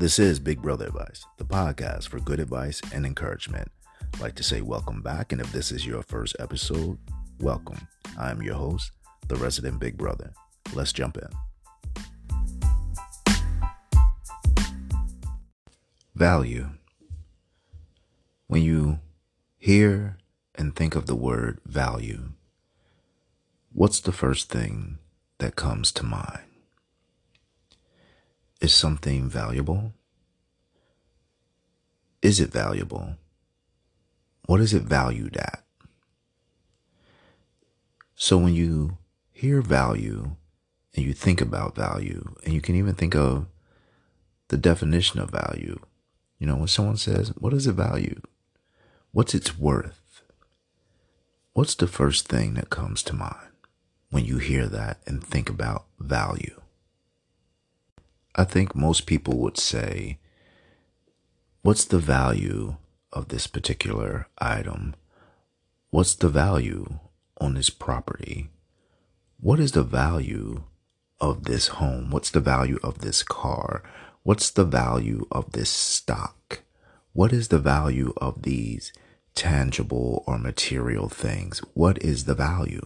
This is Big Brother Advice, the podcast for good advice and encouragement. I'd like to say welcome back, and if this is your first episode, welcome. I am your host, the resident Big Brother. Let's jump in. Value. When you hear and think of the word value, what's the first thing that comes to mind? Is something valuable? Is it valuable? What is it valued at? So when you hear value and you think about value, and you can even think of the definition of value, you know, when someone says, What is it valued? What's its worth? What's the first thing that comes to mind when you hear that and think about value? I think most people would say, What's the value of this particular item? What's the value on this property? What is the value of this home? What's the value of this car? What's the value of this stock? What is the value of these tangible or material things? What is the value?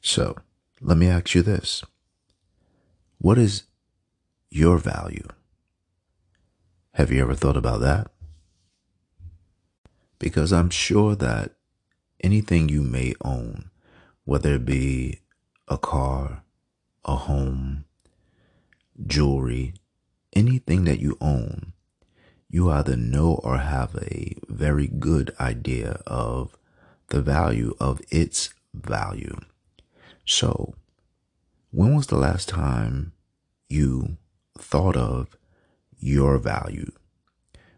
So, let me ask you this. What is your value? Have you ever thought about that? Because I'm sure that anything you may own, whether it be a car, a home, jewelry, anything that you own, you either know or have a very good idea of the value of its value. So, when was the last time you thought of your value?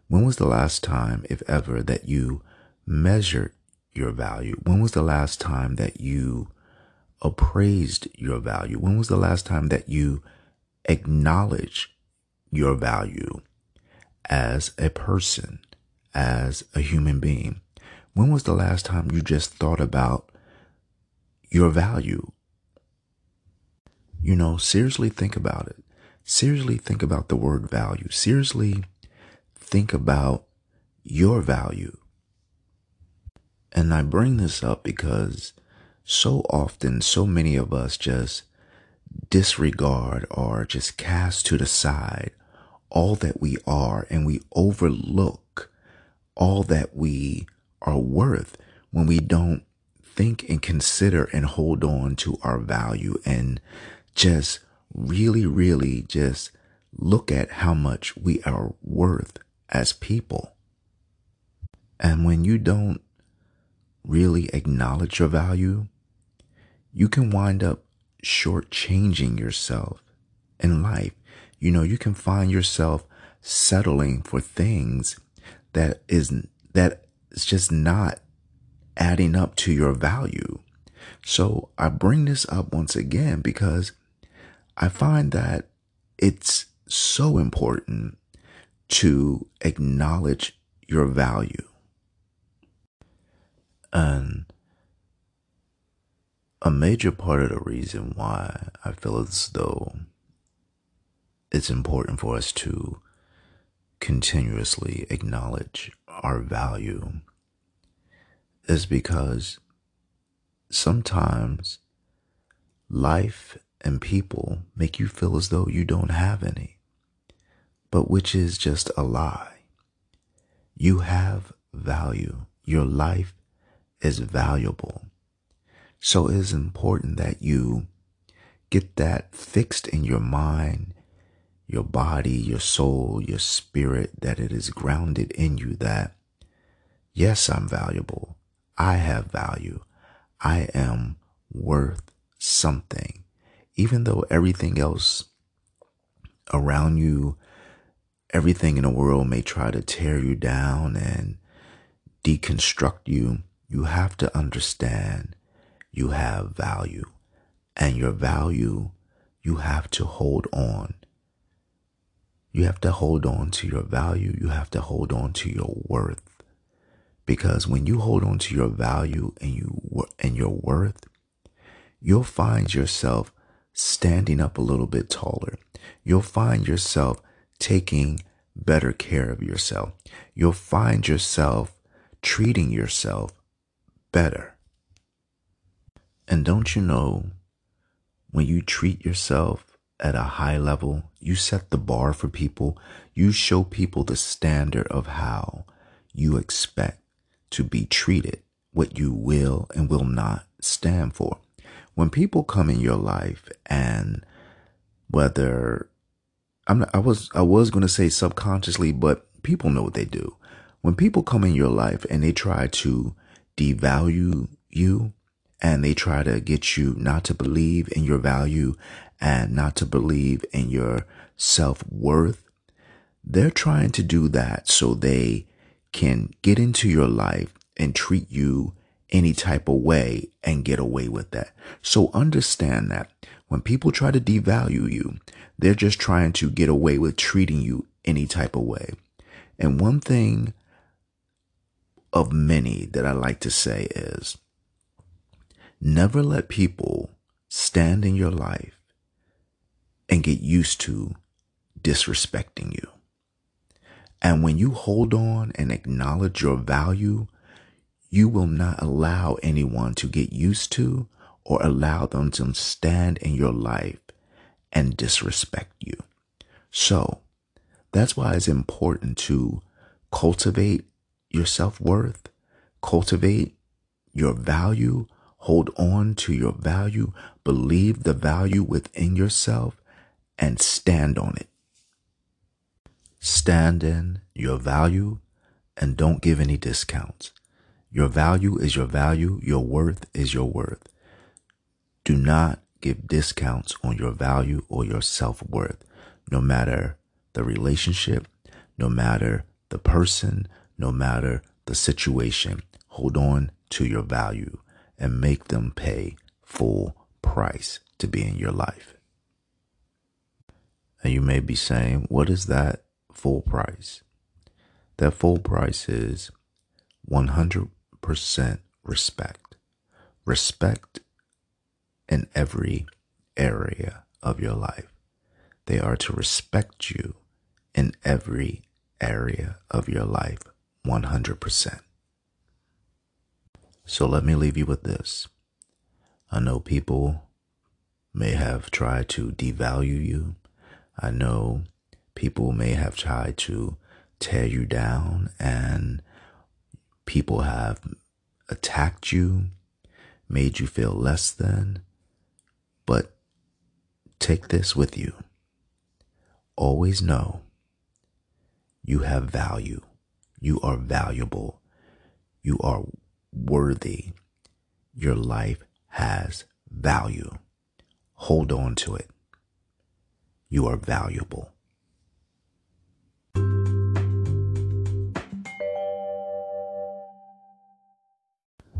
When was the last time, if ever, that you measured your value? When was the last time that you appraised your value? When was the last time that you acknowledged your value as a person, as a human being? When was the last time you just thought about your value you know, seriously think about it. Seriously think about the word value. Seriously think about your value. And I bring this up because so often, so many of us just disregard or just cast to the side all that we are and we overlook all that we are worth when we don't think and consider and hold on to our value and just really, really just look at how much we are worth as people. And when you don't really acknowledge your value, you can wind up shortchanging yourself in life. You know, you can find yourself settling for things that is that is just not adding up to your value. So I bring this up once again because I find that it's so important to acknowledge your value. And a major part of the reason why I feel as though it's important for us to continuously acknowledge our value is because sometimes life and people make you feel as though you don't have any, but which is just a lie. You have value. Your life is valuable. So it is important that you get that fixed in your mind, your body, your soul, your spirit, that it is grounded in you that, yes, I'm valuable. I have value. I am worth something even though everything else around you, everything in the world may try to tear you down and deconstruct you, you have to understand you have value. And your value, you have to hold on. You have to hold on to your value. You have to hold on to your worth. Because when you hold on to your value and you and your worth, you'll find yourself standing up a little bit taller. You'll find yourself taking better care of yourself. You'll find yourself treating yourself better. And don't you know, when you treat yourself at a high level, you set the bar for people, you show people the standard of how you expect to be treated, what you will and will not stand for. When people come in your life and whether I'm not, I was I was going to say subconsciously, but people know what they do. When people come in your life and they try to devalue you and they try to get you not to believe in your value and not to believe in your self worth, they're trying to do that so they can get into your life and treat you any type of way and get away with that. So understand that when people try to devalue you, they're just trying to get away with treating you any type of way. And one thing of many that I like to say is never let people stand in your life and get used to disrespecting you. And when you hold on and acknowledge your value, you will not allow anyone to get used to or allow them to stand in your life and disrespect you. So that's why it's important to cultivate your self worth, cultivate your value, hold on to your value, believe the value within yourself, and stand on it. Stand in your value and don't give any discounts. Your value is your value. Your worth is your worth. Do not give discounts on your value or your self worth, no matter the relationship, no matter the person, no matter the situation. Hold on to your value and make them pay full price to be in your life. And you may be saying, what is that full price? That full price is 100% respect. Respect in every area of your life. They are to respect you in every area of your life 100%. So let me leave you with this. I know people may have tried to devalue you. I know people may have tried to tear you down and people have attacked you, made you feel less than. But take this with you. Always know you have value. You are valuable. You are worthy. Your life has value. Hold on to it. You are valuable.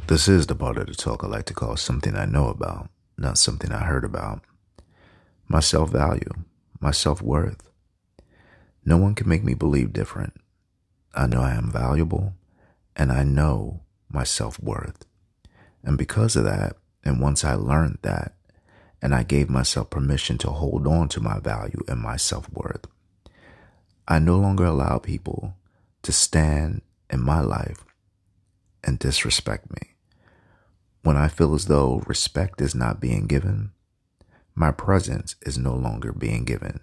This is the part of the talk I like to call something I know about not something I heard about. My self value, my self worth. No one can make me believe different. I know I am valuable and I know my self worth. And because of that, and once I learned that, and I gave myself permission to hold on to my value and my self worth, I no longer allow people to stand in my life and disrespect me. When I feel as though respect is not being given, my presence is no longer being given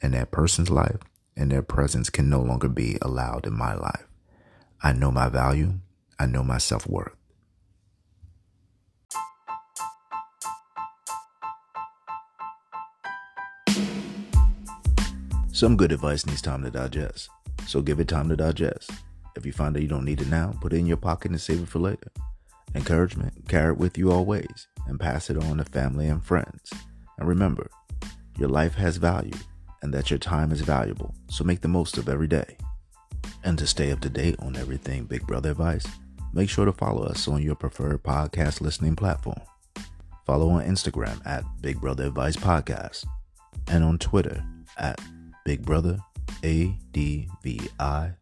in that person's life, and their presence can no longer be allowed in my life. I know my value, I know my self worth. Some good advice needs time to digest, so give it time to digest. If you find that you don't need it now, put it in your pocket and save it for later encouragement, carry it with you always, and pass it on to family and friends. And remember, your life has value and that your time is valuable, so make the most of every day. And to stay up to date on everything Big Brother Advice, make sure to follow us on your preferred podcast listening platform. Follow on Instagram at Big Brother Advice Podcast and on Twitter at Big Brother ADVI1.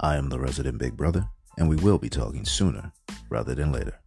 I am the resident Big Brother and we will be talking sooner rather than later.